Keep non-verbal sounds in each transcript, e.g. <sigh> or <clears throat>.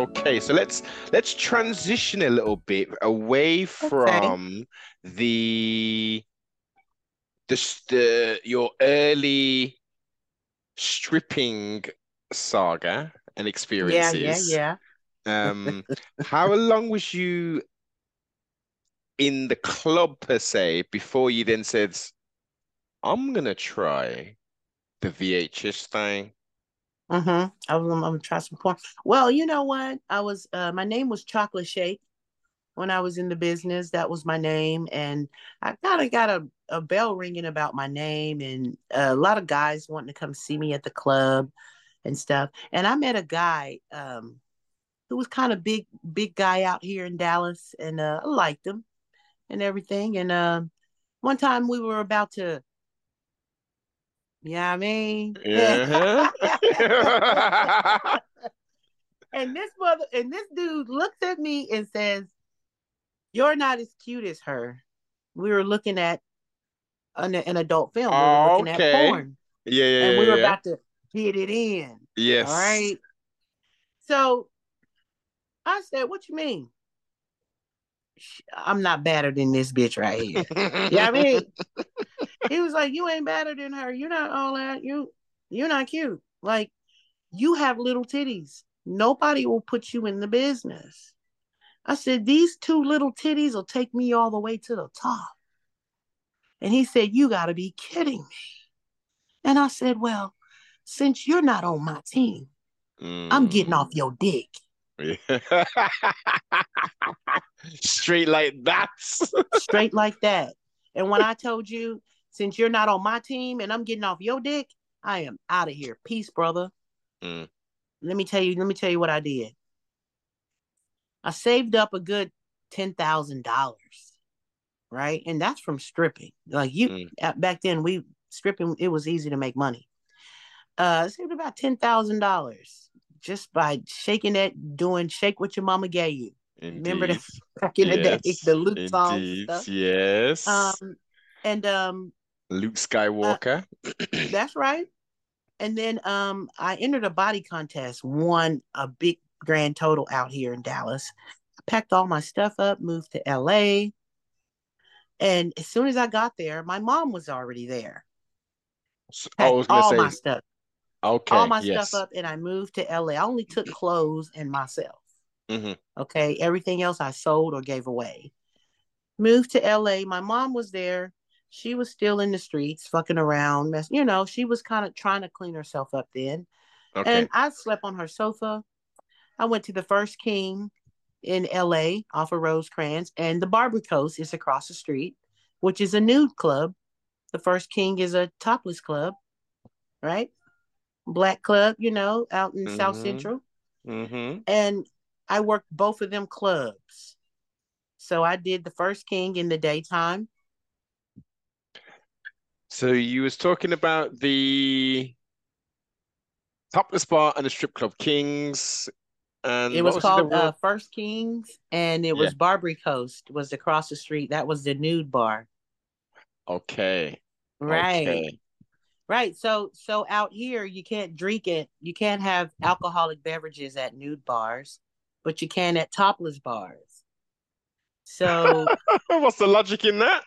Okay, so let's let's transition a little bit away from the the the your early stripping saga and experiences. Yeah, yeah, yeah. Um, <laughs> how long was you in the club per se before you then said, I'm gonna try the VHS thing? Mm-hmm. I was I'm, I'm trying some porn. Well, you know what? I was uh my name was Chocolate Shake when I was in the business. That was my name, and I kind of got a, a bell ringing about my name, and a lot of guys wanting to come see me at the club and stuff. And I met a guy um who was kind of big, big guy out here in Dallas, and uh, I liked him and everything. And uh, one time we were about to, yeah, I mean, Yeah. <laughs> <laughs> and this mother and this dude looks at me and says, "You're not as cute as her." We were looking at an, an adult film. We were oh, looking at Okay. porn, Yeah, yeah, and we were yeah. about to hit it in. Yes. All right. So I said, "What you mean?" I'm not better than this bitch right here. <laughs> Yeah, I mean, he was like, "You ain't better than her. You're not all that. You, you're not cute. Like, you have little titties. Nobody will put you in the business." I said, "These two little titties will take me all the way to the top." And he said, "You got to be kidding me." And I said, "Well, since you're not on my team, I'm getting off your dick." Mm. <laughs> Straight like that. straight like that. And when I told you, since you're not on my team and I'm getting off your dick, I am out of here. Peace, brother. Mm. Let me tell you, let me tell you what I did. I saved up a good ten thousand dollars, right? And that's from stripping. Like you Mm. at- back then, we stripping, it was easy to make money. Uh I saved about ten thousand dollars just by shaking that, doing shake what your mama gave you. Remember that <laughs> back in the day, Yes. the Luke songs and Indeed. stuff. Yes. Um, and um, Luke Skywalker. <clears throat> That's right. And then um I entered a body contest, won a big grand total out here in Dallas. I packed all my stuff up, moved to LA. And as soon as I got there, my mom was already there. S- I was all say, my stuff, okay, all my yes. stuff up, and I moved to LA. I only took clothes and myself. Mhm. Okay. Everything else I sold or gave away. Moved to LA. My mom was there. She was still in the streets, fucking around. Mess, you know, she was kind of trying to clean herself up then. Okay. And I slept on her sofa. I went to the First King in LA off of Rosecrans, and the Barbary Coast is across the street, which is a nude club. The First King is a topless club, right? Black club, you know, out in South Mhm. Central. hmm And I worked both of them clubs. So I did the First King in the daytime. So you was talking about the topless bar and the strip club Kings, and It was was called uh. First Kings, and it was Barbary Coast was across the street. That was the nude bar. Okay. Right. Okay. Right. So so out here you can't drink it. You can't have alcoholic beverages at nude bars, but you can at topless bars. So <laughs> What's the logic in that?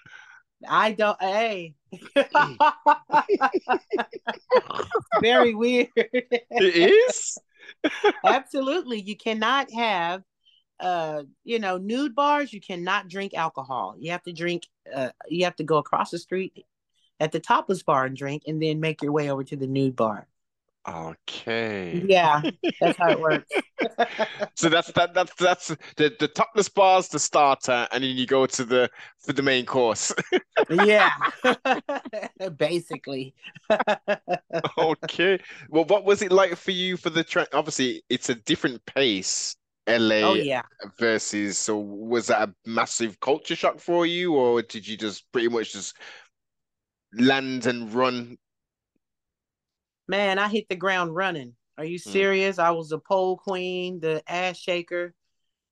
I don't hey. <laughs> Very weird. It is? <laughs> Absolutely. You cannot have uh you know nude bars you cannot drink alcohol you have to drink uh you have to go across the street at the topless bar and drink and then make your way over to the nude bar Okay. yeah that's how it works <laughs> So that's that that's that's the the topless bar's the starter, and then you go to the for the main course. <laughs> yeah <laughs> basically Okay. Well, what was it like for you for the tra Obviously, it's a different pace, LA oh yeah versus. So was that a massive culture shock for you, or did you just pretty much just land and run? Man i hit the ground running are you Mm. serious i was a pole queen the ass shaker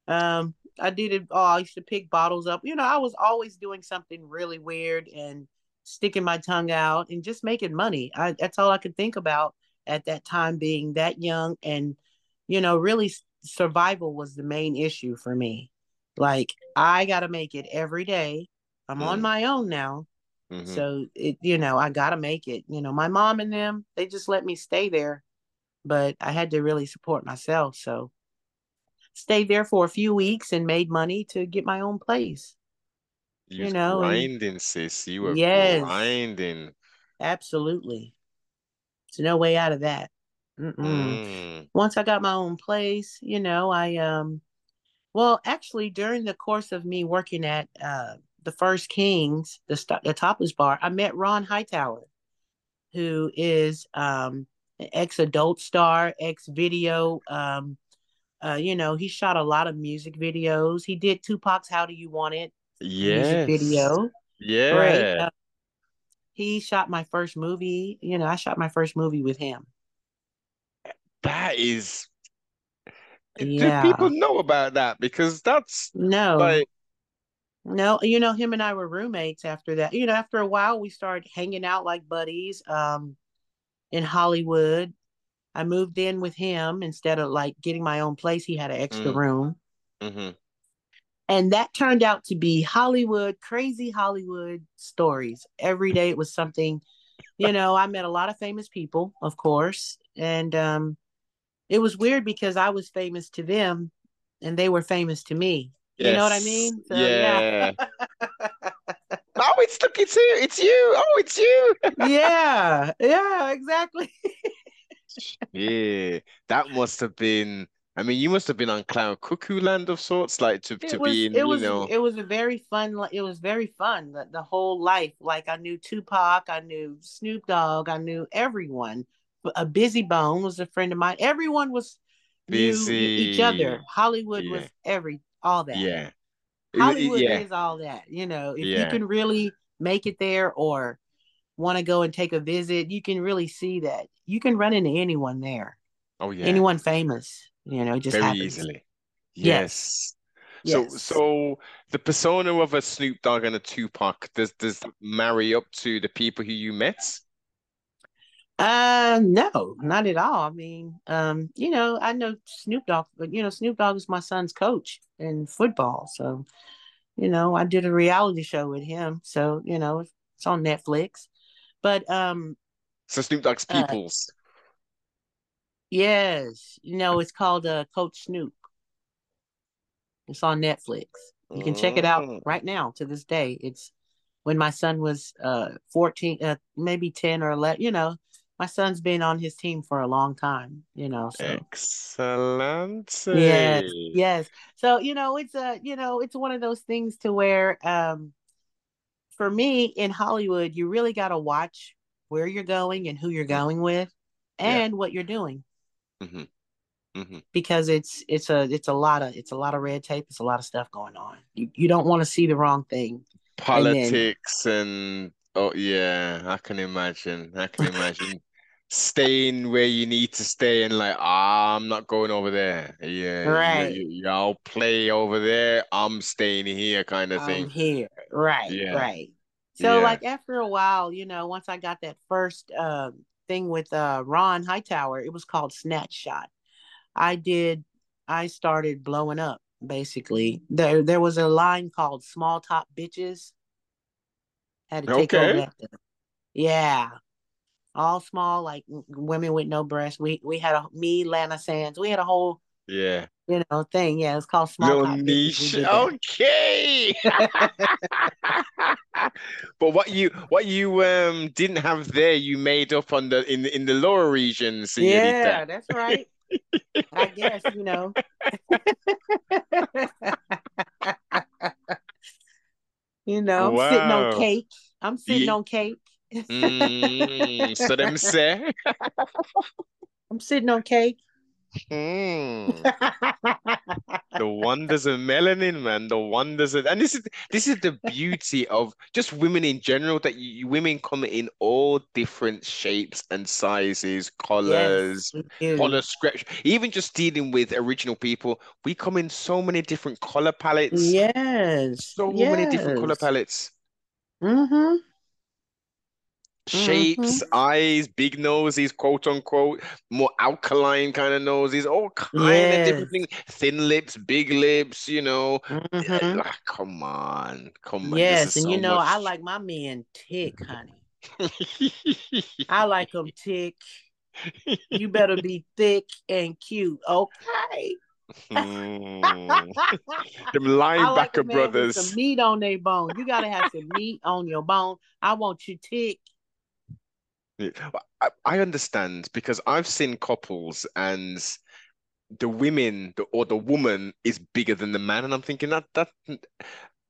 um i did it oh i used to pick bottles up you know i was always doing something really weird and sticking my tongue out and just making money I, that's all i could think about at that time being that young and you know really survival was the main issue for me. Like I got to make it every day. I'm mm. on my own now. Mm-hmm. So it, you know, I got to make it. You know, my mom and them, they just let me stay there, but I had to really support myself. So stayed there for a few weeks and made money to get my own place. You, you know, grinding, and, sis. You were yes, grinding. Absolutely. There's no way out of that. Mm. Once I got my own place, you know, I um, well, actually, during the course of me working at uh the First Kings, the st- the Topless Bar, I met Ron Hightower, who is um an ex adult star, ex video. Um, uh, you know, he shot a lot of music videos. He did Tupac's "How Do You Want It" yes. music video. Yeah. Right. Uh, he shot my first movie. You know, I shot my first movie with him. That is. Yeah. Do people know about that? Because that's no. Like... No, you know, him and I were roommates after that. You know, after a while, we started hanging out like buddies um, in Hollywood. I moved in with him instead of like getting my own place. He had an extra mm. room. Mm-hmm. And that turned out to be Hollywood, crazy Hollywood stories. Every day it was something, you know, I met a lot of famous people, of course. And um, it was weird because I was famous to them and they were famous to me. Yes. You know what I mean? So, yeah. yeah. <laughs> oh, it's look, it's you, it's you. Oh, it's you. yeah, yeah, exactly. <laughs> yeah, that must have been I mean, you must have been on cloud cuckoo land of sorts, like to, to was, be in, it was, you know. It was a very fun. It was very fun. The, the whole life, like I knew Tupac, I knew Snoop Dogg, I knew everyone. A Bizzy Bone was a friend of mine. Everyone was busy each other. Hollywood yeah. was every all that. Yeah, Hollywood yeah. is all that. You know, if yeah. you can really make it there or want to go and take a visit, you can really see that you can run into anyone there. Oh yeah, anyone famous. You know, just very happens. easily. Yes. yes. So, so the persona of a Snoop Dogg and a Tupac does does marry up to the people who you met? Uh, no, not at all. I mean, um, you know, I know Snoop Dogg, but you know, Snoop Dogg is my son's coach in football, so you know, I did a reality show with him, so you know, it's on Netflix. But um, so Snoop Dogg's uh, peoples. Uh, Yes, you know it's called uh, Coach Snoop. It's on Netflix. You can check it out mm. right now. To this day, it's when my son was uh 14, uh, maybe 10 or 11. You know, my son's been on his team for a long time. You know, so excellent. Yes, yes. So you know, it's a you know, it's one of those things to where um for me in Hollywood, you really got to watch where you're going and who you're going with and yeah. what you're doing. Mm-hmm. Mm-hmm. Because it's it's a it's a lot of it's a lot of red tape. It's a lot of stuff going on. You you don't want to see the wrong thing. Politics and, then... and oh yeah, I can imagine. I can imagine staying where you need to stay and like ah, I'm not going over there. Yeah, right. You, all play over there. I'm staying here, kind of thing. I'm here, right? Yeah. Right. So yeah. like after a while, you know, once I got that first um, thing with uh, Ron Hightower. It was called Snatch Shot. I did. I started blowing up. Basically, there there was a line called "Small Top Bitches." Had to take okay. over that. Yeah, all small, like women with no breasts. We we had a me, Lana Sands. We had a whole yeah you know thing. Yeah, it's called small little niche. Okay. <laughs> but what you what you um didn't have there, you made up on the in the in the lower regions. Yeah, that's right. I guess you know. <laughs> you know, wow. I'm sitting on cake. I'm sitting yeah. on cake. Mm, so them <laughs> say. I'm sitting on cake. Hmm. the wonders of melanin, man. The wonders of, and this is this is the beauty of just women in general. That you, women come in all different shapes and sizes, colors, yes, color script. Even just dealing with original people, we come in so many different color palettes. Yes, so yes. many different color palettes. Mm-hmm. Shapes, eyes, big noses, quote unquote, more alkaline kind of noses, all kind Yes. of different things. Thin lips, big lips, you know. Mhm. Ah, come on, come on. Yes, and you so know, I like my men tick, honey. <laughs> I like them tick. You better be thick and cute, okay? Hmm. <laughs> I Them linebacker with brothers. some meat on their bone. You gotta have some meat on your bone. I want you tick. Yeah, I, I understand because I've seen couples and the women the, or the woman is bigger than the man, and I'm thinking that that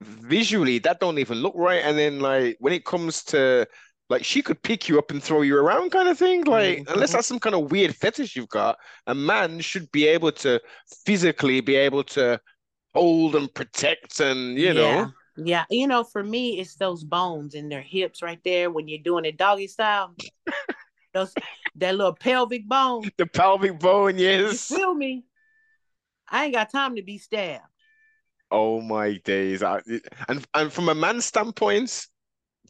visually that don't even look right. And then like when it comes to like she could pick you up and throw you around kind of thing. Like unless Mhm. that's some kind of weird fetish you've got, a man should be able to physically be able to hold and protect and you know. Yeah. You know, for me, it's those bones in their hips right there when you're doing it doggy style. those that little pelvic bone. The pelvic bone, You yes. feel me? I ain't got time to be stabbed. Oh my days. I, and and from a man's standpoint,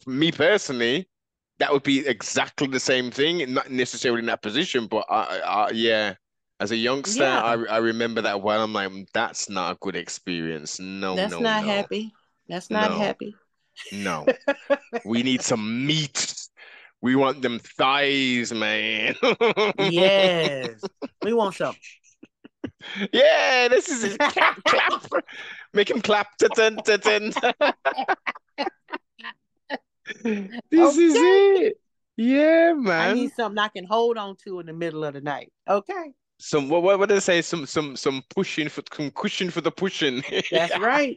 me personally, that would be exactly the same thing. Not necessarily in that position, but I, I yeah, as a youngster, Yeah. I I remember that well. I'm like, "Mm, that's not a good experience. No, That's no, not no, happy. That's not No. happy. no. <laughs> We need some meat. We want them thighs, man. Yes. <laughs> We want some. Yeah, this is it. Clap, clap. <laughs> Make him clap. Ta-tin, ta-tin. This is it. Yeah, man. I need something I can hold on to in the middle of the night. Okay. Some what what what did they say? Some some some pushing for some cushion for the pushing. That's right.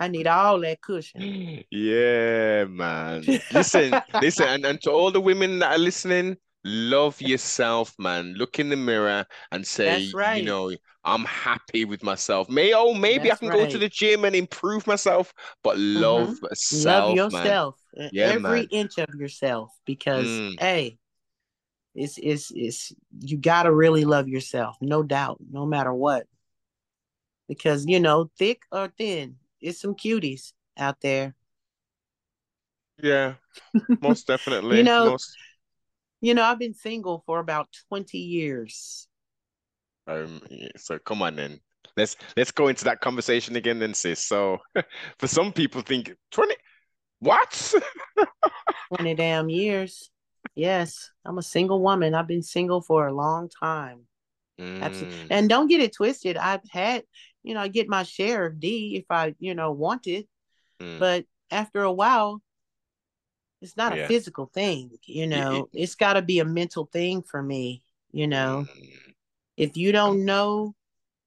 I need all that cushion. Yeah, man. Listen, <laughs> listen, and, and to all the women that are listening, love yourself, man. Look in the mirror and say, That's you know, I'm happy with myself. May oh, maybe I That's can go to the gym and improve myself, but love Love self, man. yourself. uh, Yeah, Every man. inch of yourself. Because Mm. hey, it's it's it's you gotta really love yourself, no doubt, no matter what. Because you know, thick or thin, it's some cuties out there. Yeah, most <laughs> definitely. you know, Most You know, I've been single for about 20 years. um so come on then. Let's let's go into that conversation again then, sis. So <laughs> for some people think 20 what? <laughs> 20 damn years. Yes, I'm a single woman. I've been single for a long time. Absolutely. Mm, And don't get it twisted. I've had, you know, I get my share of D if I, you know, wanted. mm. But after a while, it's not Yeah. a physical thing, you know. It's got to be a mental thing for me, you know. Mm, If you don't know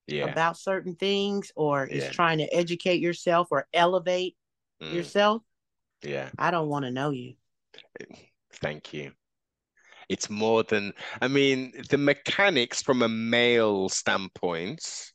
yeah. about certain things or is trying to educate yourself or elevate Mm, yourself, yeah. I don't want to know you. Thank you. It's more than, I mean, the mechanics from a male standpoint,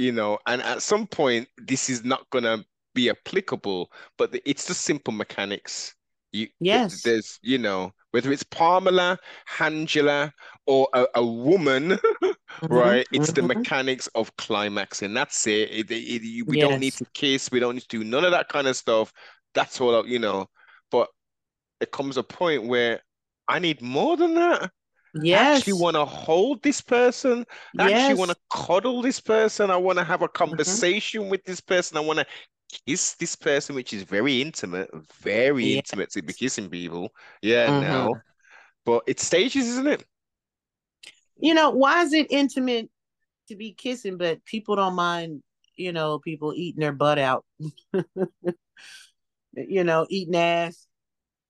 you know, and at some point, this is not going to be applicable, but the- it's just simple mechanics. You, Yes. there's, you know, whether it's Pamela, Angela, or a, a woman, <laughs> Mhm, right? It's the mhm. mechanics of climaxing. That's it. It, it, you- we don't need to kiss. We don't need to do none of that kind of stuff. That's all, you know. But it comes a point where I need more than that. I Yes. actually want to hold this person. I actually want to cuddle this person. I want to have a Mm-hmm. conversation with this person. I want to kiss this person, which is very intimate, very Yeah. intimate to be kissing people. Yeah, Mhm. now. But it's stages, isn't it? You know, why is it intimate to be kissing, but people don't mind, you know, people eating their butt out? <laughs> you know, eating ass,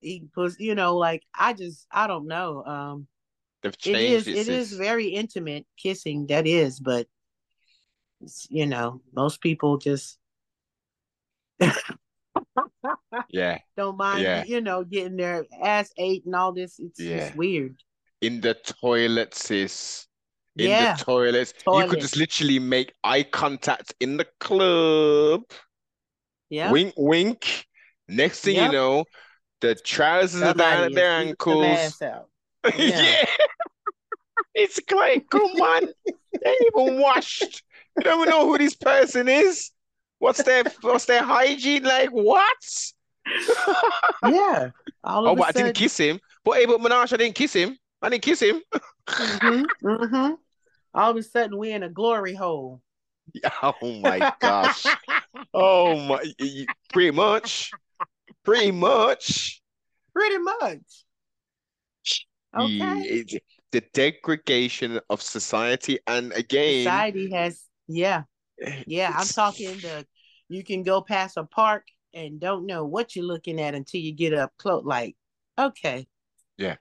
eating pussy, you know, like I just I don't know. Um They've it changed is it it is very intimate kissing, that is, but it's, you know, most people just Yeah, <laughs> don't mind, yeah, you know, getting their ass ate and all this. It's yeah. just weird. In the toilet, sis. In the Yeah, toilets. You could just literally make eye contact in the club. Yep. Wink, wink. Next thing you know, the trousers are down at their ankles. out. <laughs> Yeah. Yeah, it's like, come on, they ain't even washed. You don't even know who this person is. What's their what's their hygiene like? What? <laughs> yeah. Oh, but I didn't kiss him. But hey, but Menage, I didn't kiss him. I didn't kiss him. hmm hmm all of a sudden we're in a glory hole. <laughs> Oh my gosh. Oh my, pretty much. Pretty much. Pretty much. Okay. The degradation of society. And again, Society has, yeah, yeah. I'm talking the you can go past a park and don't know what you're looking at until you get up close. Like, okay, yeah,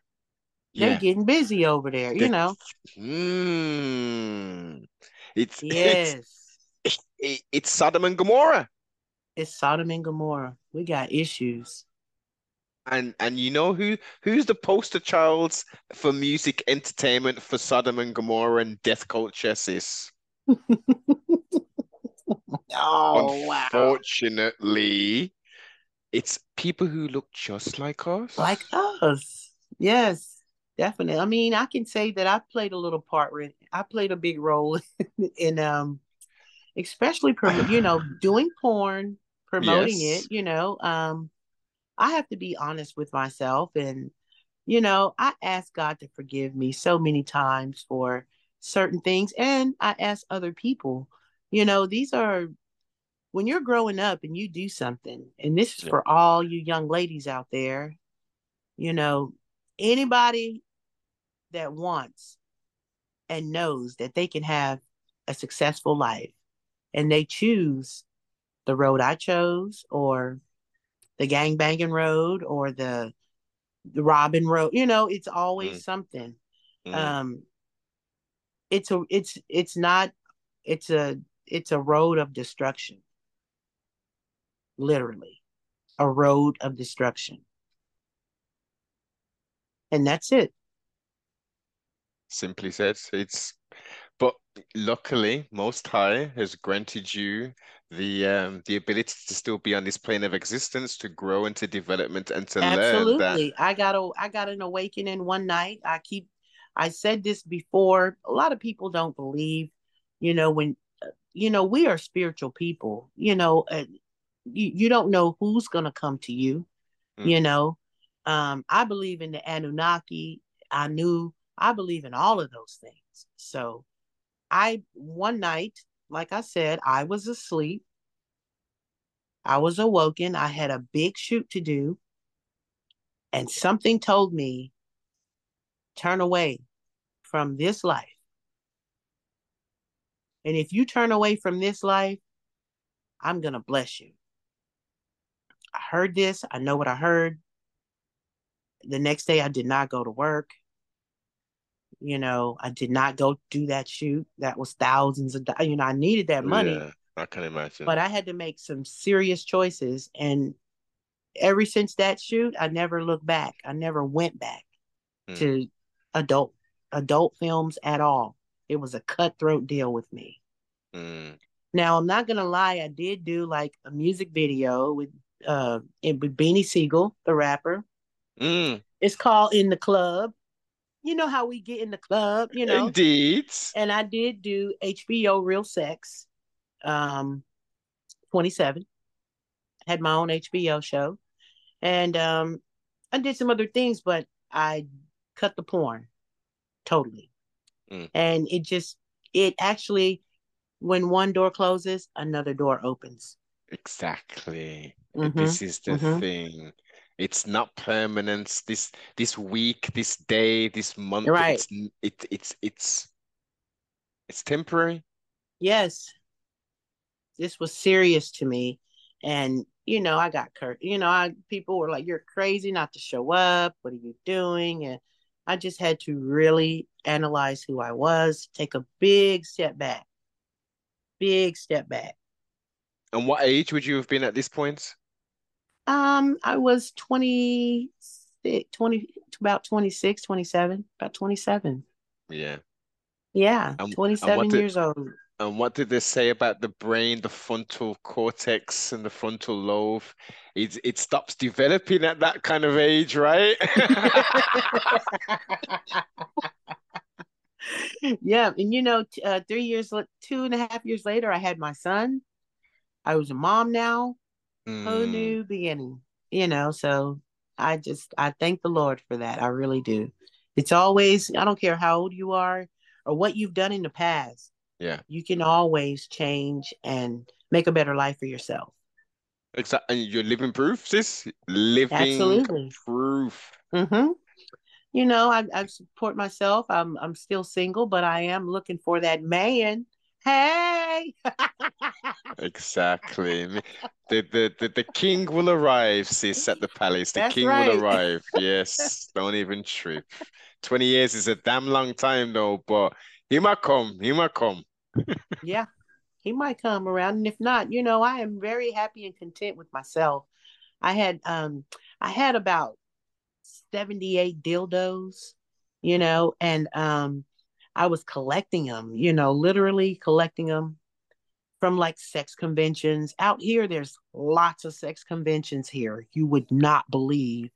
they're yeah. getting busy over there, you know. Mm. It's it's Yes. it, it's Sodom and Gomorrah. It's Sodom and Gomorrah. We got issues. And and you know who who's the poster child for music entertainment for Sodom and Gomorrah and death culture, sis? <laughs> Oh wow. Unfortunately, it's people who look just like us. Like us. Yes, definitely. I mean, I can say that I played a little part in I played a big role <laughs> in um especially you know, doing porn, promoting Yes. it, you know. Um I have to be honest with myself and you know, I ask God to forgive me so many times for certain things and I ask other people. You know, these are when you're growing up and you do something, and this is Yeah. for all you young ladies out there, you know, anybody that wants and knows that they can have a successful life and they choose the road I chose or the gang banging road or the the Robin road, you know, it's always Mm. something. Mm, Um it's a it's it's not it's a it's a road of destruction. Literally. A road of destruction. And that's it. simply said, it's but luckily Most High has granted you the um the ability to still be on this plane of existence, to grow into development and to learn Absolutely. I got a I got an awakening one night. I keep I said this before. A lot of people don't believe, you know, when you know, we are spiritual people. You know, uh, you you don't know who's going to come to you, Mm. you know. Um I believe in the Anunnaki, i knew I believe in all of those things. So, I one night, like I said, I was asleep. I was awoken. I had a big shoot to do. And something told me turn away from this life. And if you turn away from this life i'm going to bless you. I heard this. I know what i heard. The next day i did not go to work you know i did not go do that shoot. That was thousands of dollars you know i needed that money. Yeah, I can imagine. but i had to make some serious choices and ever since that shoot i never looked back. I never went back Hmm. to adult adult films at all. It was a cutthroat deal with me. Mm, now i'm not gonna lie i did do like a music video with uh it, with Beanie Sigel the rapper. Mm, it's called in the club you know how we get in the club you know indeed. and i did do hbo real sex um 27 had my own hbo show and um i did some other things but i cut the porn totally Mm. and it just it actually when one door closes another door opens Exactly. Mhm, This is the mhm. thing. It's not permanent. This this week, this day, this month, Right. it's it it's it's it's temporary. yes this was serious to me and you know i got curt you know i people were like you're crazy not to show up what are you doing and i just had to really analyze who i was take a big step back big step back And what age would you have been at this point? Um i was 26 20 about 26 27 about 27 Yeah. yeah And- and 27 what did- years old And what did they say about the brain, the frontal cortex and the frontal lobe? It it stops developing at that kind of age, right? <laughs> yeah, and you know, t- uh, three years, two and a half years later, I had my son. I was a mom now. Whole Mm, new beginning. you know, so I just I thank the Lord for that. I really do. It's always I don't care how old you are or what you've done in the past. Yeah. You can always change and make a better life for yourself. Exactly. And you're living proof, sis. Living Absolutely. proof. Mm-hmm. You know, I, I support myself. I'm I'm still single, but I am looking for that man. Hey. <laughs> Exactly. The, the the the king will arrive, sis, at the palace. The That's king right. will arrive. Yes. Don't even trip. 20 years is a damn long time though, but he might come. He might come. Yeah, he might come around. And if not, you know, I am very happy and content with myself. I had um I had about 78 dildos, you know, and um I was collecting them, you know, literally collecting them from like sex conventions. Out here there's lots of sex conventions here. You would not believe.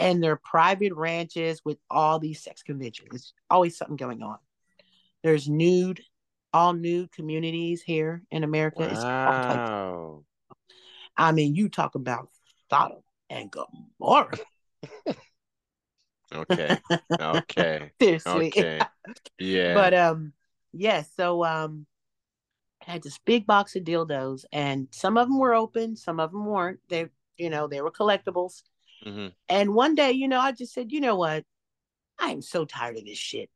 And they're private ranches with all these sex conventions. There's always something going on. There's nude, all nude communities here in America. It's. Wow. I mean, you talk about Sodom and Gomorrah. <laughs> Okay. Okay. <laughs> Seriously. Okay. <laughs> Yeah. But um, yes, so um had this big box of dildos and some of them were open, some of them weren't. They, you know, they were collectibles. Mhm. And one day, you know, I just said, you know what? I am so tired of this shit.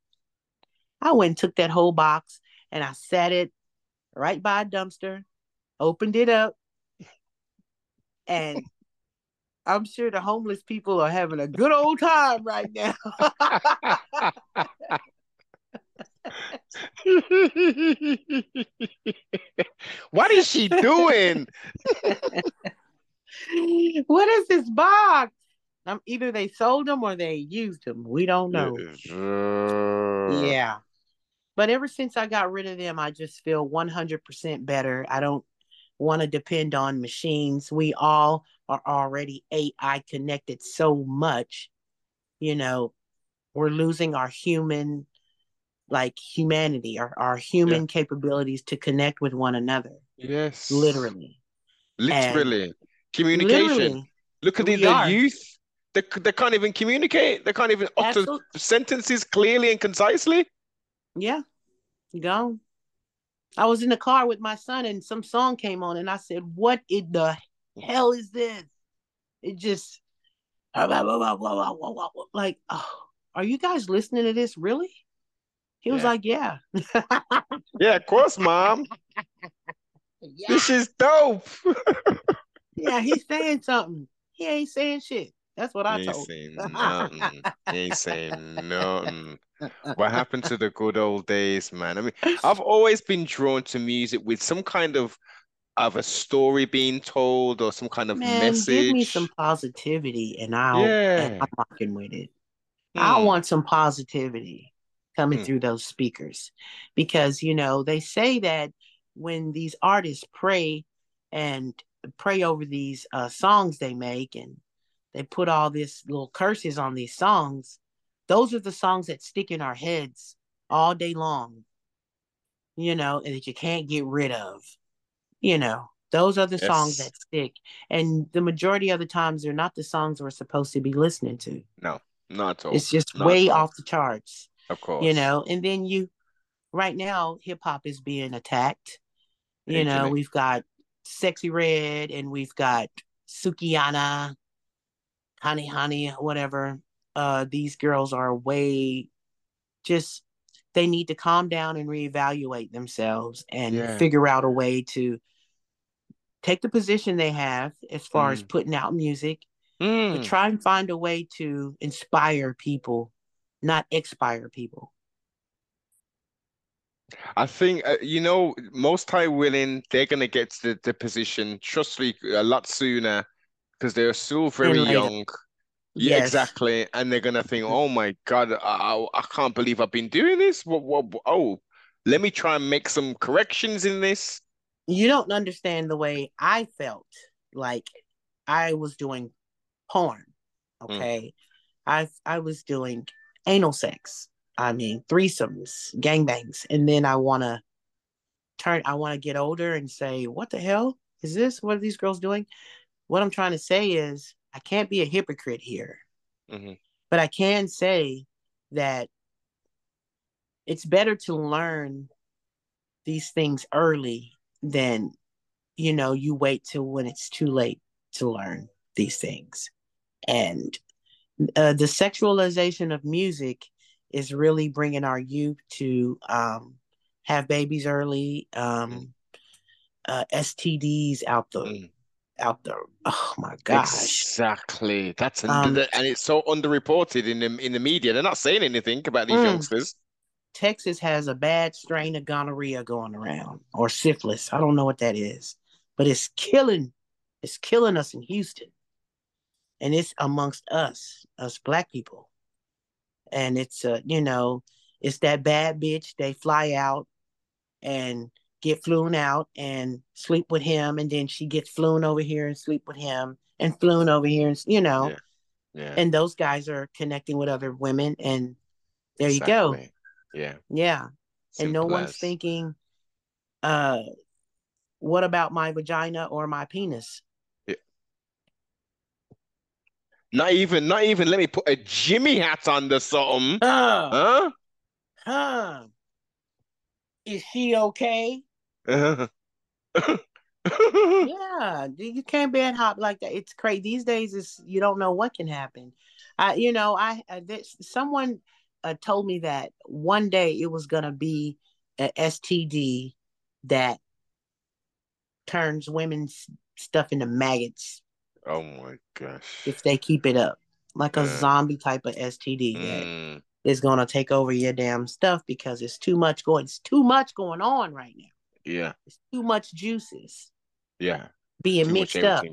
I went and took that whole box and I sat it right by a dumpster, opened it up, <laughs> and I'm sure the homeless people are having a good old time right now. <laughs> <laughs> What is she doing? <laughs> what is this box? Um, either they sold them or they used them. We don't know. Uh, Yeah. But ever since I got rid of them, I just feel 100% better. I don't want to depend on machines. We all are already AI connected so much. You know, we're losing our human, like humanity, our, our human capabilities to connect with one another, Yes. literally. Literally. Communication. Literally. Look at the, the youth. They, they can't even communicate. They can't even utter Absolute- sentences clearly and concisely. Yeah, gone. I was in the car with my son and some song came on and I said, What in the hell is this? It just like, oh, are you guys listening to this really? He was Yeah. like, Yeah. <laughs> Yeah, of course, mom. yeah. This is dope. <laughs> Yeah, he's saying something. He ain't saying shit. That's what I He ain't told. saying nothing. He ain't saying nothing. What happened to the good old days, man? I mean, <laughs> I've always been drawn to music with some kind of of a story being told or some kind of Man, message. give me some positivity and I'll and Yeah. I'm rocking with it. I Hmm. want some positivity coming Hmm. through those speakers. Because you know they say that when these artists pray and pray over these uh, songs they make and they put all these little curses on these songs those are the songs that stick in our heads all day long you know and that you can't get rid of you know. Those are the songs that stick and the majority of the times they're not the songs we're supposed to be listening to. No, not at all. it's just Not way off the charts Of course. you know and then you right now hip hop is being attacked you know we've got Sexyy Red and we've got Sukihana honey honey whatever uh these girls are way just they need to calm down and reevaluate themselves and Yeah. figure out a way to take the position they have as far as Mm. putting out music Mm. but try and find a way to inspire people not expire people I think uh, you know most high willing they're gonna get to the, the position, trust me, a lot sooner because they're still very young. Yeah, Yes. exactly. And they're gonna think, oh my God, I, I can't believe I've been doing this. What, what, oh, let me try and make some corrections in this. you don't understand the way I felt like I was doing porn. Hmm. Okay. I I was doing anal sex. I mean threesomes, gangbangs. And then I wanna turn I wanna get older and say, what the hell is this? What are these girls doing? What I'm trying to say is I can't be a hypocrite here, Mhm. but I can say that it's better to learn these things early than you know you wait till when it's too late to learn these things and uh, the sexualization of music is really bringing our youth to um, have babies early um, uh, stds out the Mm. out the oh my gosh Exactly. That's Um, and it's so underreported in the in the media. They're not saying anything about these Mm. youngsters. Texas has a bad strain of gonorrhea going around or syphilis. I don't know what that is, but it's killing, it's killing us in Houston. And it's amongst us, us black people. And it's uh, you know, it's that bad bitch. They fly out and get flown out and sleep with him, and then she gets flown over here and sleep with him and flown over here, and you know, Yeah. Yeah. and those guys are connecting with other women, and there you go. Exactly. Yeah. Yeah. and no one's as. thinking uh what about my vagina or my penis Not even, not even let me put a Jimmy hat under something. uh, Huh? huh is she okay Uh-huh. <laughs> yeah you can't bad hop like that it's crazy these days is you don't know what can happen i you know i, I this, someone uh, told me that one day it was gonna be a std that turns women's stuff into maggots Oh my gosh. if they keep it up like a Uh, zombie type of std that Mm, is going to take over your damn stuff because it's too much going it's too much going on right now yeah. it's too much juices Yeah. being Too mixed up.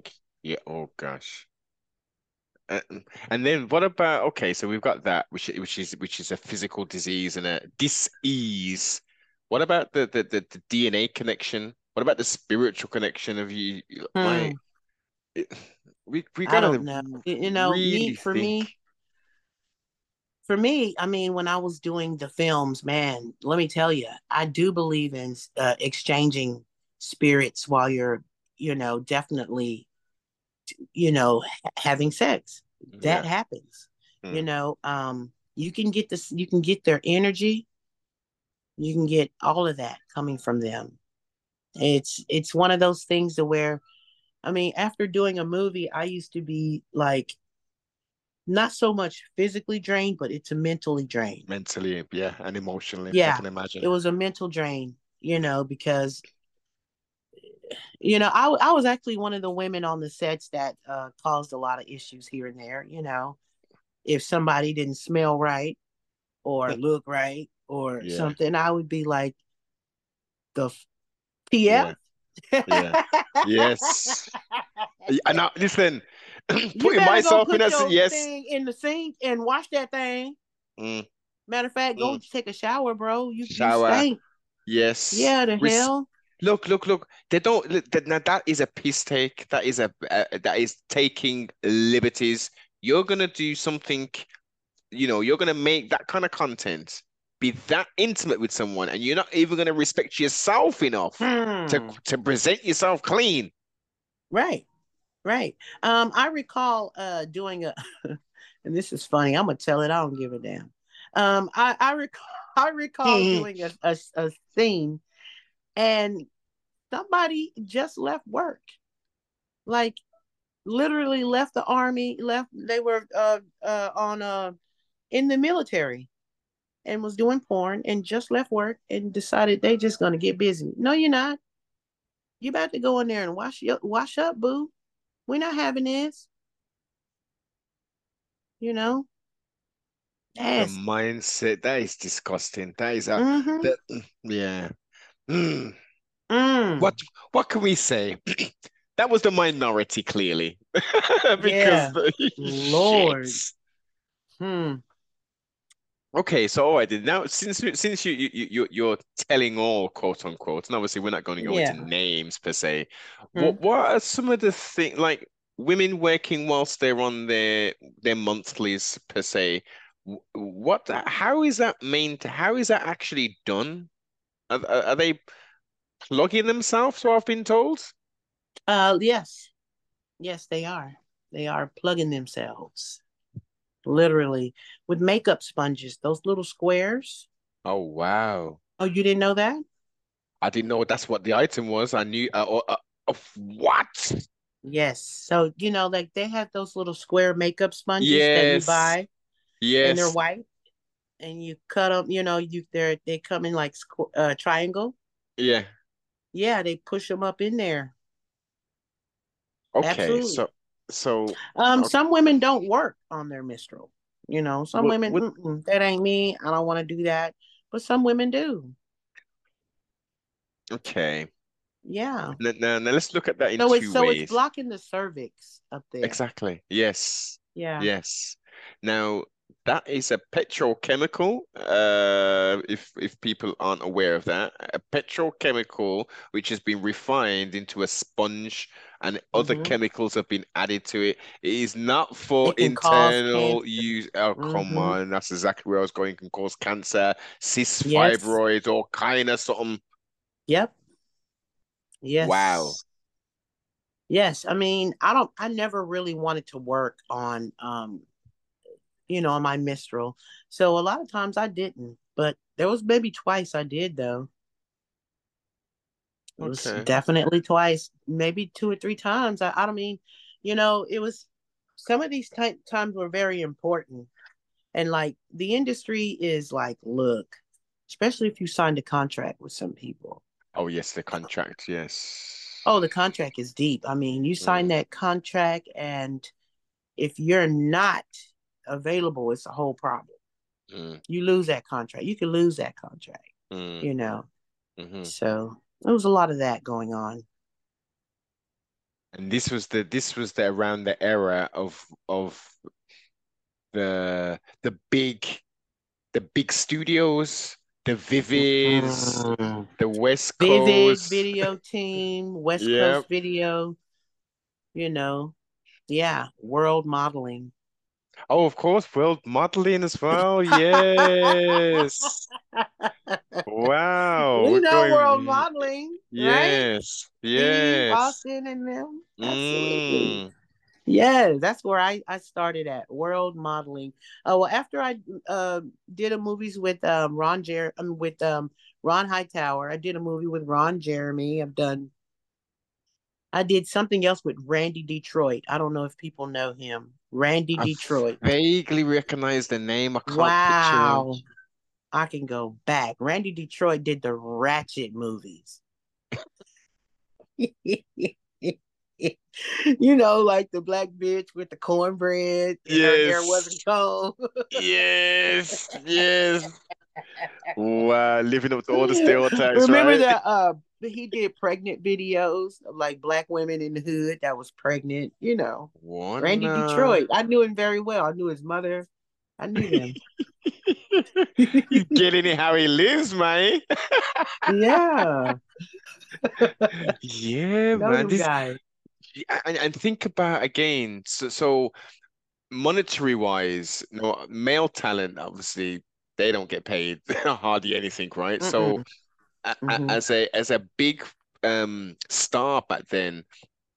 Yeah. Oh gosh. Uh, and then what about okay, so we've got that, which which is which is a physical disease and a dis-ease. What about the the, the, the DNA connection? What about the spiritual connection of you? Hmm. Like, it, we we i gotta don't know. You you know me really for me for me i mean when i was doing the films man let me tell you i do believe in uh, exchanging spirits while you're you know definitely you know having sex. That Yeah. happens. You Mm. know um you can get this you can get their energy. You can get all of that coming from them. It's it's one of those things to where i mean after doing a movie i used to be like not so much physically drained but it's a mentally drained Mentally, yeah, and emotionally, Yeah. I can imagine. it was a mental drain you know because you know I, I was actually one of the women on the sets that uh, caused a lot of issues here and there you know if somebody didn't smell right or <laughs> look right or Yeah. something i would be like the f- Yeah. Pf Yeah. Yes. <laughs> And now, listen, <clears throat> putting myself go in put a yes. thing in the sink and wash that thing Mm, matter of fact go take a shower bro you, Shower. you stink yes. yeah the Res- hell Look, look, look. They don't. look, that- Now that is a piss take. That is a uh, that is taking liberties. You're gonna do something. You know, you're gonna make that kind of content, be that intimate with someone, and you're not even gonna respect yourself enough to Hmm. to present yourself clean. Right. Right. Um, I recall uh doing a <laughs> and this is funny, I'm gonna tell it, I don't give a damn. Um, I, I recall <laughs> I recall Hmm. doing a, a, a scene and somebody just left work. Like literally left the army, left they were uh uh on uh in the military and was doing porn and just left work and decided they just gonna get busy. No, you're not. You about to go in there and wash your wash up, boo. We're not having this. You know? The Yes. mindset that is disgusting. That is a Mm-hmm. that yeah. Mm. Mm. What what can we say? <clears throat> That was the minority, clearly, <laughs> because Yeah. the- <laughs> Lord. Hmm. Okay, so all right, then now since you- since you you you you're telling all quote unquote, and obviously we're not going to go into names per se. Hmm. What what are some of the things like women working whilst they're on their their monthlies per se? What how is that main how is that actually done? Are, are are they plugging themselves, so I've been told? Uh yes. Yes, they are. They are plugging themselves, literally, with makeup sponges. Those little squares. Oh wow! Oh, you didn't know that? I didn't know that's what the item was. I knew. Uh, uh, uh, what? Yes. So you know, like they have those little square makeup sponges that you buy, Yes. and they're white, and you cut them. You know, you they're they come in like squ- uh, triangle. Yeah. Yeah, they push them up in there. Okay. Absolutely. So so Um, Okay. some women don't work on their menstrual. You know, some What- women, what- that ain't me. I don't want to do that. But some women do. okay. Yeah. Now, now, now let's look at that in So two it's so ways. it's blocking the cervix up there. Exactly. Yes. Yeah. Yes. Now that is a petrochemical. Uh, if if people aren't aware of that, a petrochemical which has been refined into a sponge, and other Mhm. chemicals have been added to it. It is not for It can cause internal use. Oh, come Mhm. on, that's exactly where I was going. It can cause cancer, cyst Yes. fibroids, all kind of something. Yep. Yes. Wow. Yes. I mean, I don't I never really wanted to work on um, you know, on my menstrual. So a lot of times I didn't, but there was maybe twice I did though. It was Okay. definitely twice, maybe two or three times. I, I don't mean, you know, it was some of these ti- times were very important. And like the industry is like, look, especially if you signed a contract with some people. Oh yes, the contract. Yes. Oh, the contract is deep. I mean, you sign Mm. that contract, and if you're not available, it's a whole problem. Mm, You lose that contract. You can lose that contract, mm, you know. mhm. So there was a lot of that going on. And this was the this was the around the era of of the the big the big studios, the Vivids, Mm. the West Coast Vivid Video <laughs> Team, West Yep. Coast Video, you know, yeah, world modeling. Oh, of course, world modeling as well. Yes. <laughs> Wow. we we're know going- world modeling, right? Yes. Steve Yes. Austin and them. Absolutely. Mm. Yeah, that's where I, I started at world modeling. Oh well, after I uh, did a movies with um, Ron Jer um, with um, Ron Hightower, I did a movie with Ron Jeremy. I've done. I did something else with Randy Detroit. I don't know if people know him. Randy I Detroit. Vaguely recognize the name. I can't Wow. picture I can go back. Randy Detroit did the Ratchet movies. <laughs> you know, like the black bitch with the cornbread and her hair wasn't him. Yes. <laughs> Yes. Wow. Living up to all the stereotypes, Remember right? that uh he did pregnant videos of like black women in the hood that was pregnant, you know. Randy Detroit. I knew him very well. I knew his mother. I knew him. He's getting it how he lives, man. yeah. <laughs> Yeah, Know man. This and, and think about again. So, so monetary wise, you know, male talent obviously they don't get paid <laughs> hardly anything, right? So, Mm-mm. a- a- Mhm. as a as a big um star back then,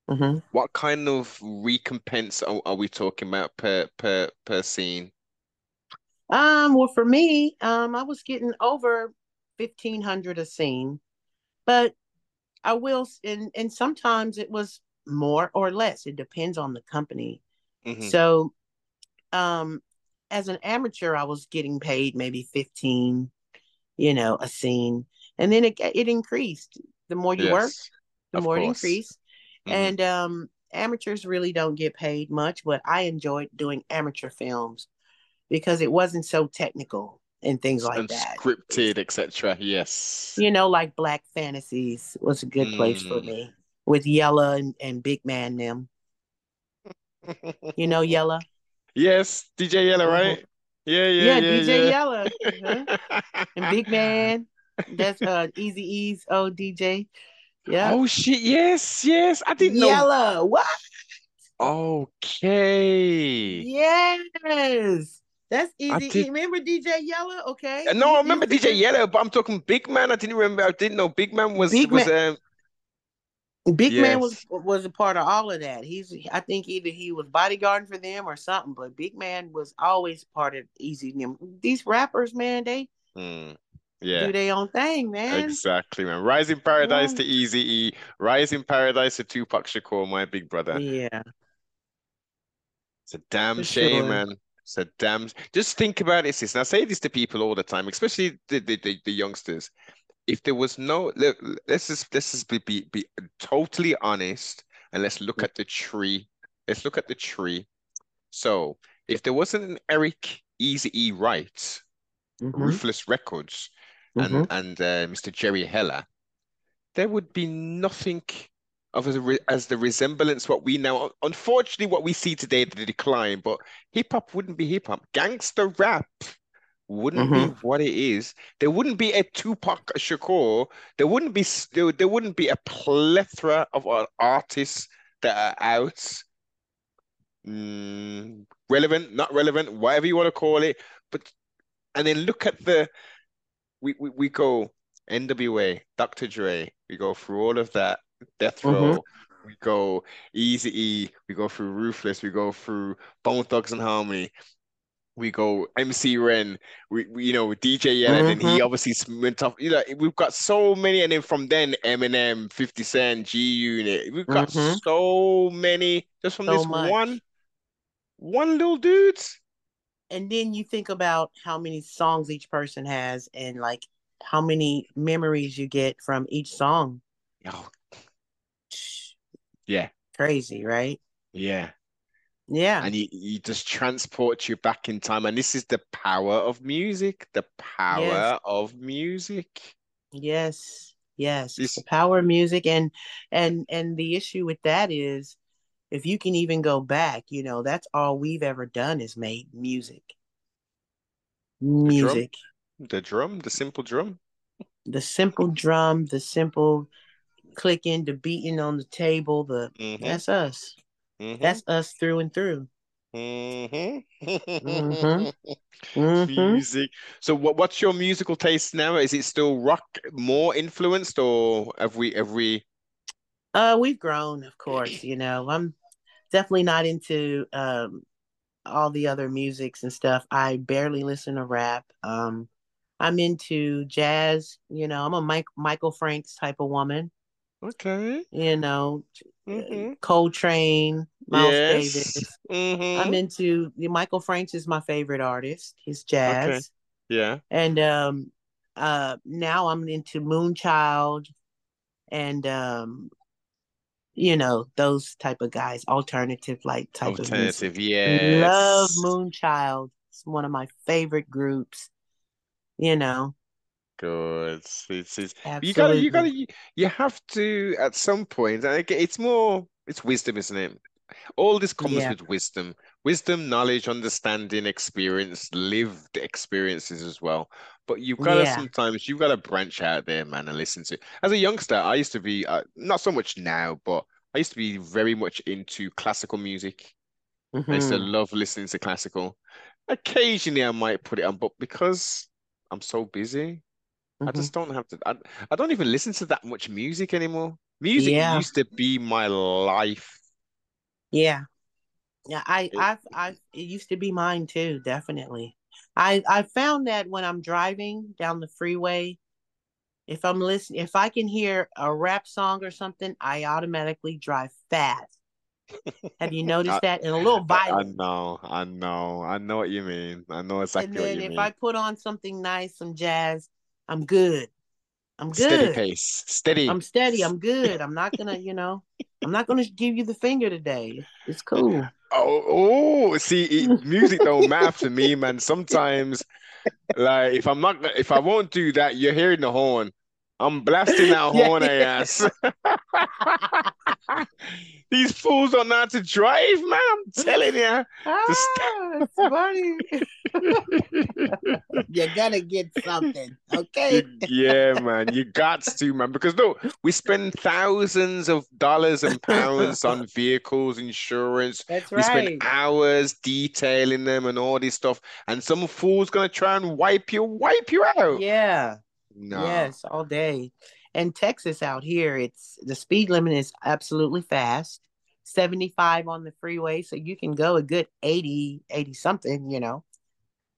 Mhm. what kind of recompense are, are we talking about per per per scene? Um, well, for me, um, I was getting over fifteen hundred a scene, but I will, and and sometimes it was more or less. It depends on the company. Mhm. So, um, as an amateur, I was getting paid maybe fifteen, you know, a scene, and then it it increased. The more you work, the more it course. increased. Mhm. And um, amateurs really don't get paid much, but I enjoyed doing amateur films because it wasn't so technical and things like that. Unscripted, etc. Yes. You know, like Black Fantasies was a good place for Mm. me with Yella and, and Big Man them. You know Yella? Yes, DJ Yella, Mhm. right? Yeah, yeah, Yeah, yeah, DJ yeah. Yella. uh-huh. And Big <laughs> Man. That's uh Eazy-E's old DJ. Yeah. Oh shit, yes, yes. I didn't know. Yella. What? Okay. Yes. That's Eazy did- Remember DJ Yella? Okay. No, I remember used DJ do- Yella, but I'm talking Big Man. I didn't remember. I didn't know Big Man was Big was Man- um Big Man was was a part of all of that. He's I think either he was bodyguarding for them or something, but Big Man was always part of Eazy. and them. These rappers, man, they Mm. do Yeah. their own thing, man. Exactly, man. Rising Paradise Yeah. to Easy E, Rising Paradise to Tupac Shakur, my big brother. Yeah, It's a damn for shame, sure. man. A damn. Just think about it, sis. And I say this to people all the time, especially the the, the, the youngsters. If there was no, look, let's just let's just be, be be totally honest and let's look at the tree. Let's look at the tree. So, if there wasn't an Eric Easy E Wright, Mhm, Ruthless Records, and mhm. and uh, Mr. Jerry Heller, there would be nothing of as, re as the resemblance what we now. Unfortunately, what we see today, the decline. But hip hop wouldn't be hip hop. Gangster rap wouldn't be Mhm. what it is. There wouldn't be a Tupac Shakur. There wouldn't be there, there wouldn't be a plethora of ar- artists that are out. Mm, relevant, not relevant, whatever you want to call it. But and then look at the we we, we go NWA, Dr. Dre, we go through all of that, Death Mhm. Row, we go Easy E, we go through Ruthless, we go through Bone Thugs and Harmony, we go MC Ren, we, we you know DJ Yella, and he Mhm. obviously went off. You know, we've got so many, and then from then Eminem, 50 Cent, G Unit, we've got Mhm. so many just from So this much. one one little dudes. And then you think about how many songs each person has and like how many memories you get from each song. Oh, yeah, Crazy, right? yeah. Yeah. and you, he just transport you back in time. And this is the power of music, the power Yes. of music. Yes. Yes. It's the power of music and and and the issue with that is if you can even go back, you know, that's all we've ever done is made music. the drum, Music. the drum, the simple drum. The simple drum, the simple clicking, the beating on the table, the Mm-hmm, that's us. mm-hmm, That's us through and through. mm-hmm. Mm-hmm. <laughs> Music. So what what's your musical taste now? Is it still rock more influenced or have we have we Uh, we've grown, of course. You know, I'm definitely not into um all the other musics and stuff. I barely listen to rap. Um, I'm into jazz. You know, I'm a Mike Michael Franks type of woman. Okay. You know, Mm-hmm. Coltrane, Miles Yes. Davis. I'm Mm-hmm. into Michael Franks is my favorite artist. He's Okay. jazz, Yeah. and um, uh, now I'm into Moonchild and um, you know, those type of guys, alternative like type of music. Alternative. Love Moonchild. It's one of my favorite groups. You know, Good. It's, it's, it's you gotta, you gotta, you, you have to at some point. And it's more, it's wisdom, isn't it? All this comes Yeah. with wisdom, wisdom, knowledge, understanding, experience, lived experiences as well. But you've got to Yeah. sometimes you've got to branch out there, man, and listen to. As a youngster, I used to be uh, not so much now, but I used to be very much into classical music. I used to hmm love listening to classical. Occasionally, I might put it on, but because I'm so busy. I hmm just don't have to. I, I don't even listen to that much music anymore. Music Yeah. used to be my life. Yeah. Yeah. I, It, I've, I've, it used to be mine too, definitely. I, I found that when I'm driving down the freeway, if I'm listening, if I can hear a rap song or something, I automatically drive fast. Have you <laughs> I, noticed that? And a little I, I know, I know, I know what you mean. I know And exactly what then if mean. I put on something nice, some jazz, I'm good. I'm good. Steady pace, steady. I'm steady. I'm good. I'm not gonna, you know, I'm not gonna give you the finger today. It's cool. Oh, oh, see, it, music don't matter to me, man. Sometimes, like, if I'm not, if I won't do that, you're hearing the horn. I'm blasting that <laughs> Yeah. horn, ass. <laughs> These fools don't know how to drive, man. I'm telling you. Ah, it's funny. <laughs> you gotta get something, okay? Yeah, man, you got to, man, because no, we spend thousands of dollars and pounds on vehicles, insurance. That's right. We spend hours detailing them and all this stuff, and some fool's gonna try and wipe you, wipe you out. Yeah. No. Yes, all day. And Texas out here, it's the speed limit is absolutely fast. 75 on the freeway, so you can go a good 80, 80 something, you know.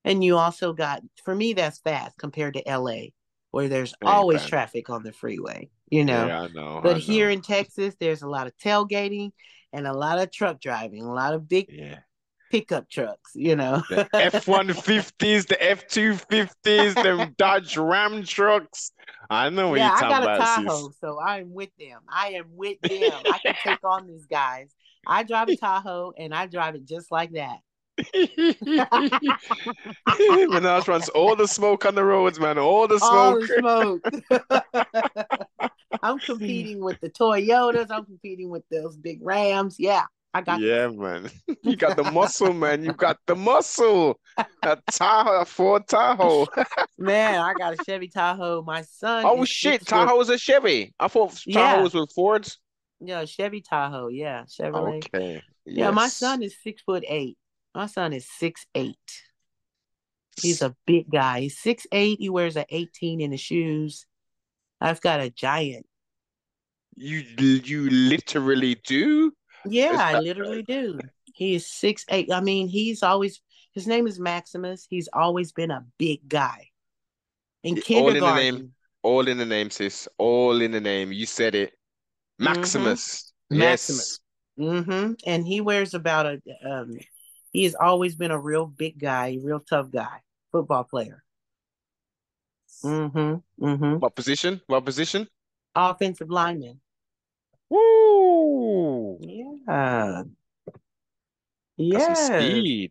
And you also got for me that's fast compared to LA where there's always traffic on the freeway, you know. Yeah, I know. But I here in Texas, there's a lot of tailgating and a lot of truck driving, a lot of big yeah. pickup trucks, you know. the F 150s, the F 250s, them <laughs> Dodge Ram trucks. I know what yeah, you're talking about. I got a Tahoe, sis. so I'm with them. I am with them. I can take on these guys. I drive a <laughs> Tahoe and I drive it just like that. <laughs> Menage runs all the smoke on the roads, man. All the smoke. All the smoke. <laughs> I'm competing with the Toyotas. I'm competing with those big Rams. Yeah, I got. Yeah, this. man. You got the muscle, man. You got the muscle. A Tahoe, a Ford Tahoe. <laughs> man, I got a Chevy Tahoe. My son. Oh shit, Tahoe is a Chevy. I thought Tahoes yeah. were Fords. Yeah, Chevy Tahoe. Yeah, Chevrolet. Okay. Yes. Yeah, my son is six foot eight. My son is six eight. He's a big guy. He's six eight. He wears an 18 in the shoes. I've got a giant. You you literally do? Yeah, I literally do. He is six eight. I mean, he's always his name is Maximus. He's always been a big guy. In kindergarten. All in the name. All in the name, sis. All in the name. You said it. Maximus. Mm-hmm. Yes. Maximus. Mm-hmm. And he wears about a um he has always been a real big guy, real tough guy, football player. Mm-hmm. Mm-hmm. What position? What position? Offensive lineman. Woo! Yeah. Yeah. Some speed.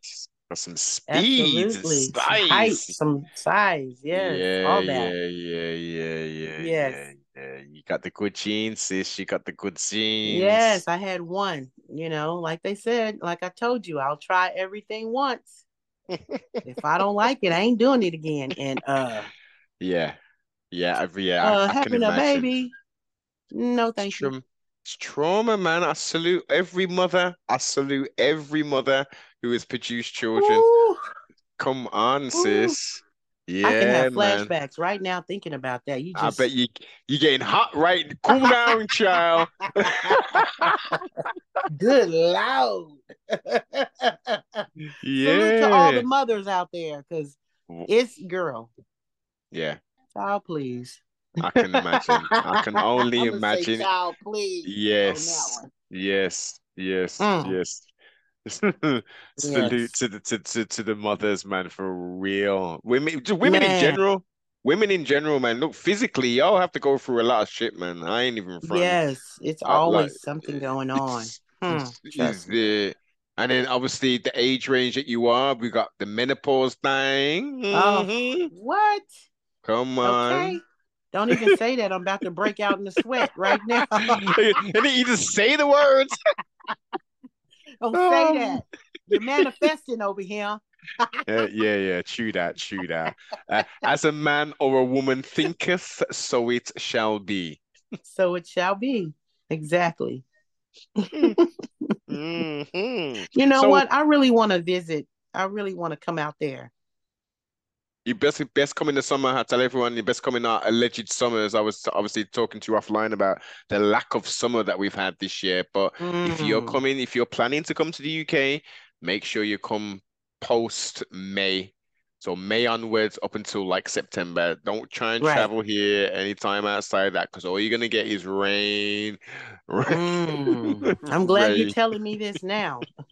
Some speed. Absolutely. Size. Some height, some size. Yes. Yeah, all that. Yeah, yeah, yeah, yeah. Yes. Yeah. Yeah, you got the good genes, sis. You got the good genes. Yes, I had one. You know, like they said, like I told you, I'll try everything once. if I don't like it, I ain't doing it again. And uh, yeah, yeah, yeah. Uh, I, I having a baby, no, thank you. It's trauma, man. I salute every mother. I salute every mother who has produced children. Ooh. Come on, Ooh. sis. Yeah, I can have flashbacks man. right now thinking about that. You just I bet you you getting hot right. Cool down, <laughs> child. <laughs> Good loud. yeah. <laughs> Salute to all the mothers out there because it's girl. Yeah. Child, please. I can imagine. I can only imagine. child, please. Yes. Yes. Yes. Mm. Yes. Salute yes. to the to, to, to the mothers, man, for real. Women, women man. in general, women in general, man. Look, physically, y'all have to go through a lot of shit, man. I ain't even from. Yes, it's always like, something going on. Hmm, is? And then obviously the age range that you are, we got the menopause thing. Mm-hmm. Oh, what? Come on. Okay. Don't even say that. I'm about to break out in the sweat right now. and you just say the words. <laughs> Don't oh. say that. You're manifesting over here. <laughs> yeah, yeah, yeah. True that. True that. Uh, as a man or a woman thinketh, so it shall be. So it shall be. Exactly. mm-hmm. <laughs> You know so, what? I really want to visit. I really want to come out there you best best come in the summer. I tell everyone you best come in our alleged summers. I was obviously talking to you offline about the lack of summer that we've had this year. But mm. if you're mm. coming, if you're planning to come to the UK, make sure you come post May. So May onwards up until like September. Don't try and right. travel here anytime outside that because all you're gonna get is rain. <laughs> rain. Mm. I'm glad rain. you're telling me this now. <laughs>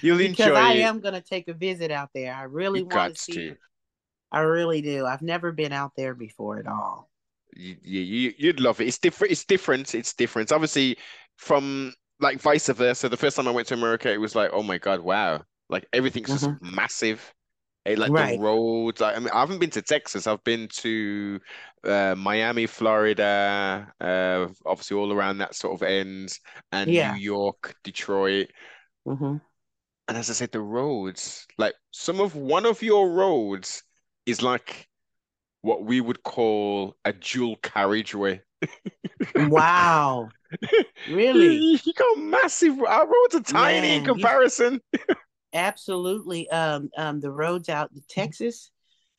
You'll because enjoy I it. am gonna take a visit out there. I really want to see. To. I really do. I've never been out there before at all. You, you you'd love it. It's different. It's different. It's different. Obviously, from like vice versa. The first time I went to America, it was like, oh my god, wow like everything's mm-hmm. just massive. Hey, like right. the roads. Like, I mean, I haven't been to Texas. I've been to uh, Miami, Florida, uh, obviously all around that sort of ends, and yeah. New York, Detroit. Mm-hmm. And as I said, the roads, like some of one of your roads is like what we would call a dual carriageway. wow. <laughs> Really? You got massive. Our roads are tiny in comparison. <laughs> Absolutely. Um, um, the roads out to Texas,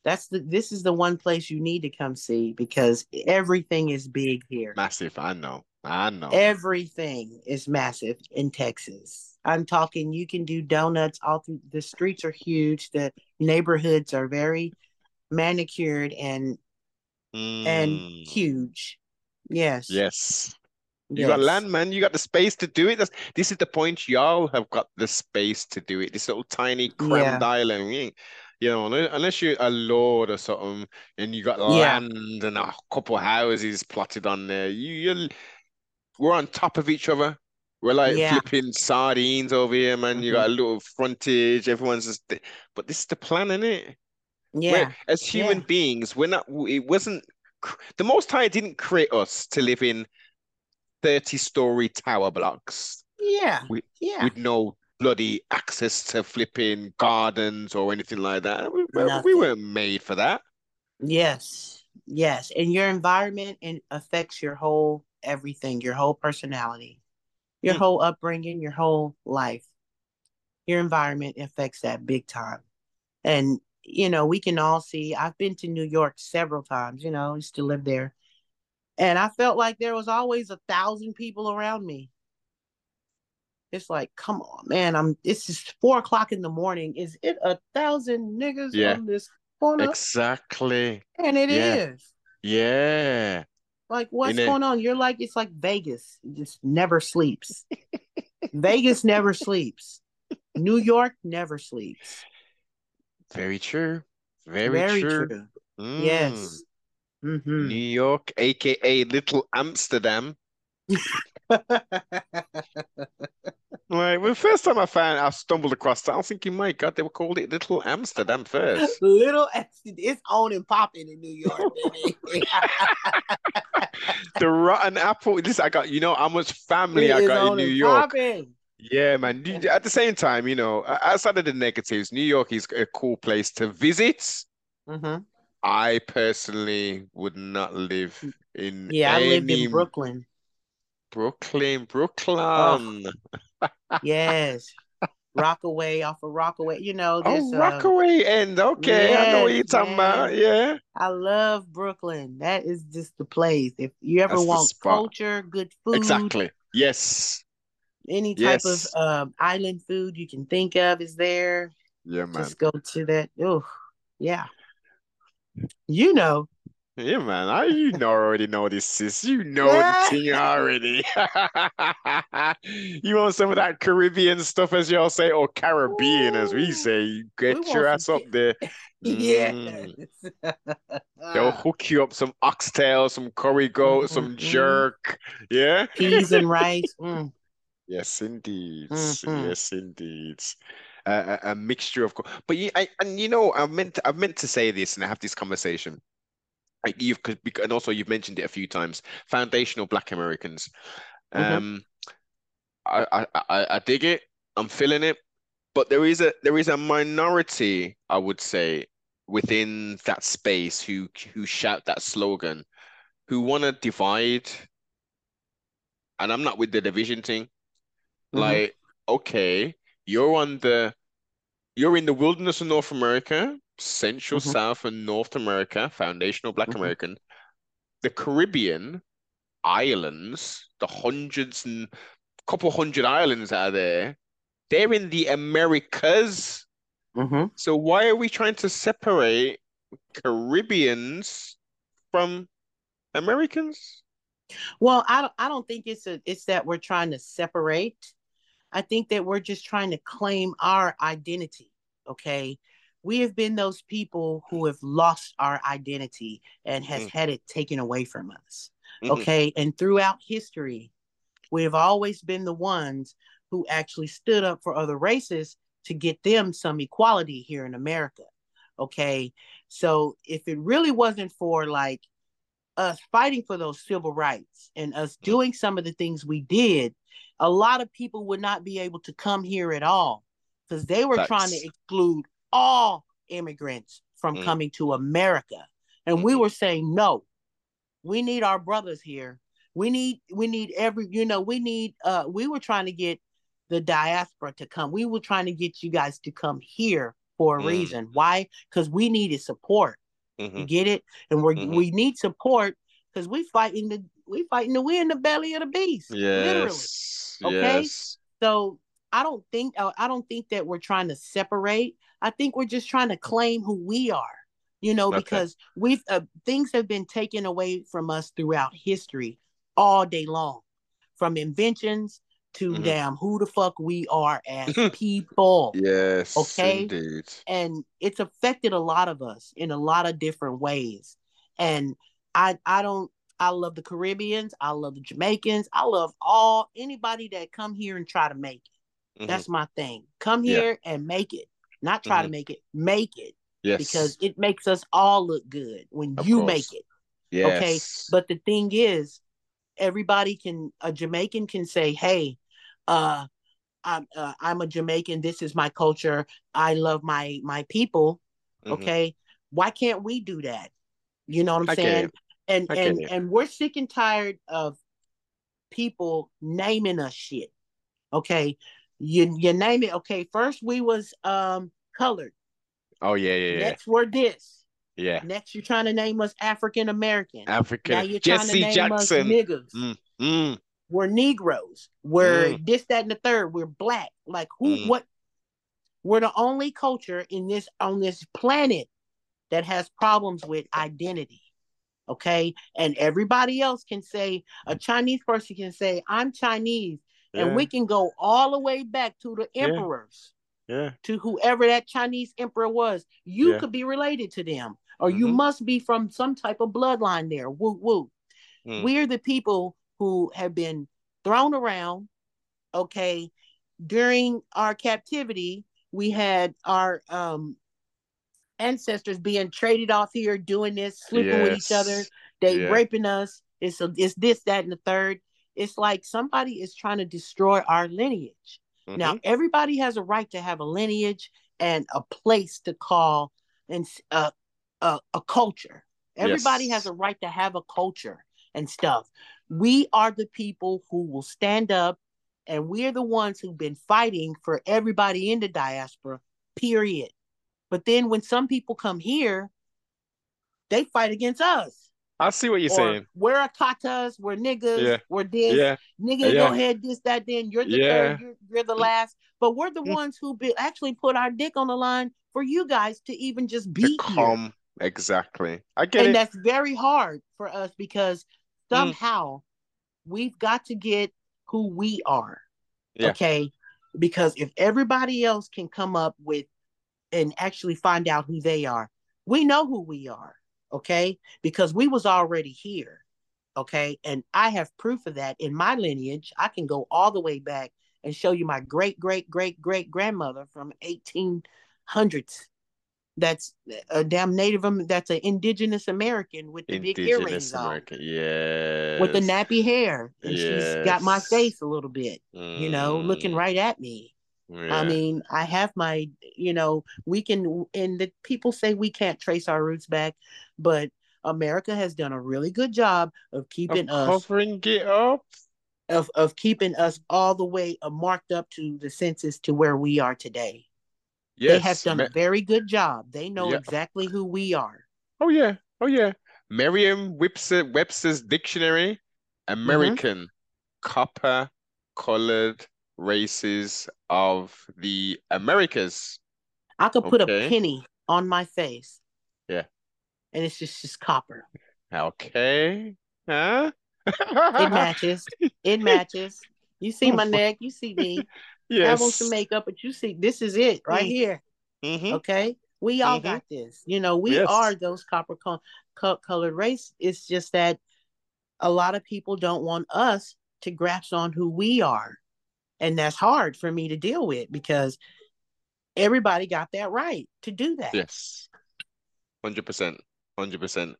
That's the this is the one place you need to come see because everything is big here. Massive, I know. I know. Everything is massive in Texas. I'm talking you can do donuts all through the streets are huge. The neighborhoods are very manicured and Mm. and huge. Yes. Yes. You got land, man. You got the space to do it. That's, this is the point. Y'all have got the space to do it. This little tiny crammed Yeah. island. You know, unless, you're a lord or something, and you got Yeah. land and a couple houses plotted on there. You, you, we're on top of each other. We're like Yeah. flipping sardines over here, man. You Mhm. got a little frontage. Everyone's just, but this is the plan, isn't it? Yeah. We're, as human beings, we're not, it wasn't, the Most High didn't create us to live in 30 story tower blocks Yeah. We- yeah. with no bloody access to flipping gardens or anything like that. We, we- we weren't made for that. Yes, yes. And your environment and affects your whole everything, your whole personality, your Mm. whole upbringing, your whole life. Your environment affects that big time. And, you know, we can all see, I've been to New York several times, you know, used to live there. And I felt like there was always a thousand people around me. It's like, come on, man. I'm it's just four o'clock in the morning. Is it a thousand niggas Yeah. on this corner? Exactly. And it is. yeah. Yeah. Like, what's going on? You're like, it's like Vegas. It just never sleeps. <laughs> Vegas never sleeps. New York never sleeps. Very true. Very, Very true. true. Mm. Yes. Hmm New York, aka Little Amsterdam. <laughs> Like, the first time I found, I stumbled across that, I was thinking, my God, they were called it Little Amsterdam first. <laughs> Little, it's on and popping in New York. <laughs> The rotten apple. This I got. You know how much family It I got in New York. popping. Yeah, man. At the same time, you know, o- outside of the negatives, New York is a cool place to visit. hmm I personally would not live in Yeah, I lived in Brooklyn. Brooklyn, Brooklyn. Yes. Rockaway off of Rockaway. You know, Oh, there's um, Rockaway end. Okay, I know what you're talking about. Yeah. I love Brooklyn. That is just the place. If you ever That's want culture, good food, Exactly. Yes. any type Yes. of um, island food you can think of is there. Yeah, man. Just go to that. Oh, yeah. You know. Yeah, man. I you know already know this, sis. You know the <laughs> thing already. <laughs> You want some of that Caribbean stuff, as y'all say, or Caribbean, as we Ooh, say. Get we your ass up there. <laughs> Mm. Yes. They'll hook you up some oxtail, some curry goat, some Mhm. jerk. Yeah. Peas and rice. Mm. Yes, indeed. Mhm. Yes, indeed. A, a mixture of, but you, I, and you know, I meant, I meant to say this and have this conversation. Like you've and also you've mentioned it a few times. Foundational Black Americans. Mhm. Um, I, I, I, I dig it. I'm feeling it. But there is a, there is a minority, I would say, within that space who, who shout that slogan, who want to divide. And I'm not with the division thing. Mhm. Like, okay, you're on the you're in the wilderness of North America, Central, Mhm. South, and North America, foundational Black Mhm. American. The Caribbean islands, the hundreds and couple hundred islands out there, they're in the Americas. Mhm. So why are we trying to separate Caribbeans from Americans? Well, I don't I don't think it's a it's that we're trying to separate. I think that we're just trying to claim our identity. Okay. We have been those people who have lost our identity and has Mm. had it taken away from us. Mhm. Okay. And throughout history, we have always been the ones who actually stood up for other races to get them some equality here in America. Okay. So if it really wasn't for like us fighting for those civil rights and us doing some of the things we did, a lot of people would not be able to come here at all because they were trying to exclude all immigrants from Mm. coming to America. And we Mhm. were saying, no, we need our brothers here. We need, we need every, you know, we need, uh, we were trying to get the diaspora to come. We were trying to get you guys to come here for a Mm. reason. Why? Because we needed support. You Mhm. get it? And we're Mhm. we need support because we fighting the we fighting the we in the belly of the beast. Literally. Yes. Okay? Yes. So I don't think uh, I don't think that we're trying to separate. I think we're just trying to claim who we are. You know, Okay. because we've uh, things have been taken away from us throughout history all day long, from inventions to Mhm. damn who the fuck we are as <laughs> people. Yes. Okay? Indeed. and it's affected a lot of us in a lot of different ways and i i don't i love the caribbeans i love the jamaicans i love all anybody that come here and try to make it Mhm. that's my thing come Yeah. here and make it not try to Mhm. make it make it Yes. because it makes us all look good when Of you course. make it Yes. okay, but the thing is everybody can a jamaican can say hey uh i'm uh, i'm a jamaican. This is my culture. I love my my people. Mhm. okay? Why can't we do that? You know what i'm I saying? and and it. and we're sick and tired of people naming us shit. Okay? You you name it. Okay first we was um colored. Oh yeah, yeah, yeah. next we're this. Yeah. next you're trying to name us african american African. now you're trying Jesse to name Jackson. us niggas. Mm, mm, we're negroes we're Mm. this that and the third we're black like who Mm. what we're the only culture in this on this planet that has problems with identity okay and everybody else can say a chinese person can say i'm chinese and we can go all the way back to the emperors yeah. to whoever that chinese emperor was you Yeah. could be related to them or you Mhm. must be from some type of bloodline there woo woo Mm. we're the people who have been thrown around okay? During our captivity we had our um ancestors being traded off here doing this sleeping with each other. They Yeah. raping us. It's a, it's this that and the third. It's like somebody is trying to destroy our lineage. Now Mhm. everybody has a right to have a lineage and a place to call and a a culture. Everybody has a right to have a culture and stuff we are the people who will stand up and we're the ones who've been fighting for everybody in the diaspora period but then when some people come here they fight against us I see what you're or saying. we're akatas, we're niggas, Yeah. we're this, Yeah. nigga, Yeah. go ahead, this, that, then you're the Yeah. third, you're, you're the last. But we're the Mm. ones who be, actually put our dick on the line for you guys to even just be here. Exactly. I get And it. that's very hard for us because Mm. somehow we've got to get who we are. Yeah. Okay. Because if everybody else can come up with and actually find out who they are, we know who we are. Okay. Because we was already here. Okay. And I have proof of that in my lineage. I can go all the way back and show you my great, great, great, great grandmother from 1800s. That's a damn native, that's an indigenous American with the big Indigenous earrings on American. Yes. with the nappy hair. And she's got my face a little bit, you know, looking Mm, right at me. I mean, I have my, you know, we can, and the people say we can't trace our roots back, but America has done a really good job of Of keeping us, covering it up. of, of keeping us all the way uh, marked up to the census to where we are today. They have done Me- a very good job. They know Yeah. exactly who we are. Oh yeah. Oh yeah. Merriam Webster Webster's dictionary, mm-hmm. American copper colored races of the Americas. I could put Okay. a penny on my face. Yeah. And it's just, just copper. Okay. Huh? It <laughs> matches. It matches. You see oh my Oh, neck. You see me. <laughs> Have on some Yes. makeup, but you see, this is it right Mm. here. hmm Okay, we all Mhm. got this. You know, we Yes. are those copper co- co- colored race. It's just that a lot of people don't want us to grasp on who we are, and that's hard for me to deal with because everybody got that right to do that. Yes. 100%. 100%.